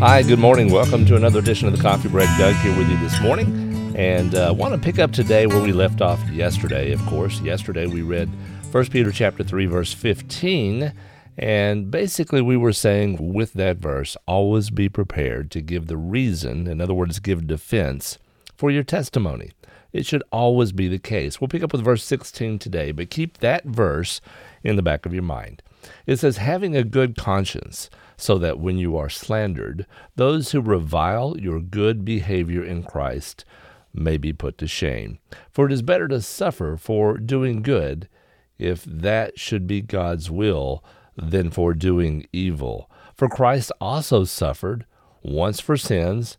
Hi, good morning. Welcome to another edition of the Coffee Break. Doug here with you this morning. And uh, want to pick up today where we left off yesterday, of course. Yesterday we read 1 Peter chapter 3 verse 15, and basically we were saying with that verse, always be prepared to give the reason, in other words, give defense for your testimony. It should always be the case. We'll pick up with verse 16 today, but keep that verse in the back of your mind. It says, having a good conscience so that when you are slandered, those who revile your good behavior in Christ may be put to shame. For it is better to suffer for doing good, if that should be God's will, than for doing evil. For Christ also suffered once for sins,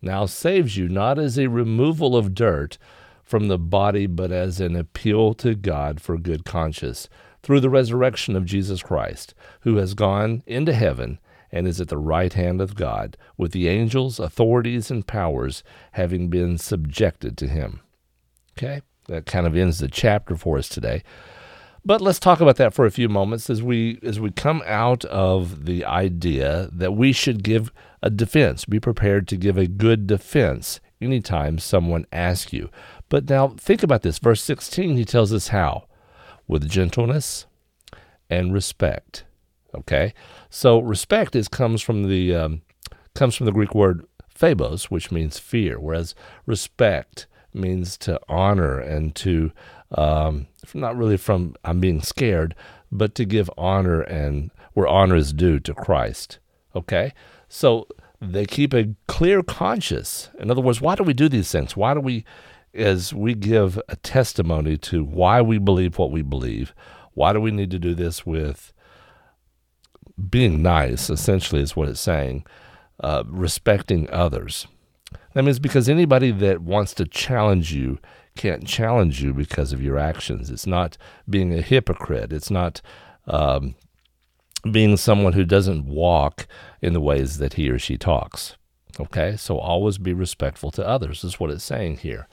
now saves you not as a removal of dirt, from the body, but as an appeal to God for good conscience through the resurrection of Jesus Christ, who has gone into heaven and is at the right hand of God, with the angels, authorities, and powers having been subjected to him. Okay, that kind of ends the chapter for us today. But let's talk about that for a few moments as we as we come out of the idea that we should give a defense, be prepared to give a good defense anytime someone asks you. But now think about this. Verse 16, he tells us how with gentleness and respect. Okay? So respect is comes from the um, comes from the Greek word phobos, which means fear, whereas respect means to honor and to um, not really from I'm being scared, but to give honor and where honor is due to Christ. Okay? So they keep a clear conscience. In other words, why do we do these things? Why do we, as we give a testimony to why we believe what we believe, why do we need to do this with being nice, essentially, is what it's saying, uh, respecting others? That means because anybody that wants to challenge you can't challenge you because of your actions. It's not being a hypocrite. It's not um, being someone who doesn't walk in the ways that he or she talks. Okay, so always be respectful to others, is what it's saying here.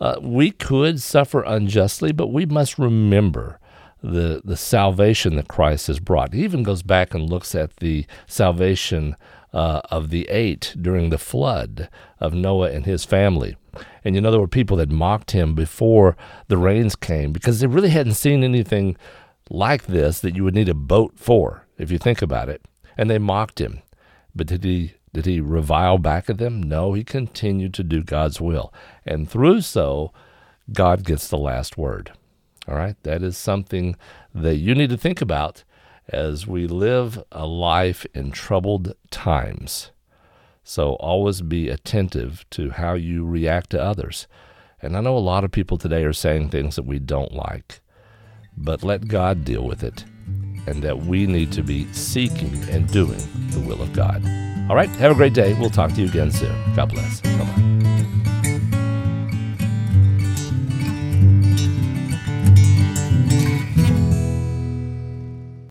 Uh, we could suffer unjustly, but we must remember the, the salvation that Christ has brought. He even goes back and looks at the salvation uh, of the eight during the flood of Noah and his family. And you know, there were people that mocked him before the rains came because they really hadn't seen anything like this that you would need a boat for, if you think about it. And they mocked him. But did he did he revile back at them? No, he continued to do God's will. And through so, God gets the last word. All right? That is something that you need to think about as we live a life in troubled times. So always be attentive to how you react to others. And I know a lot of people today are saying things that we don't like but let God deal with it, and that we need to be seeking and doing the will of God. All right, have a great day. We'll talk to you again soon. God bless. Bye bye.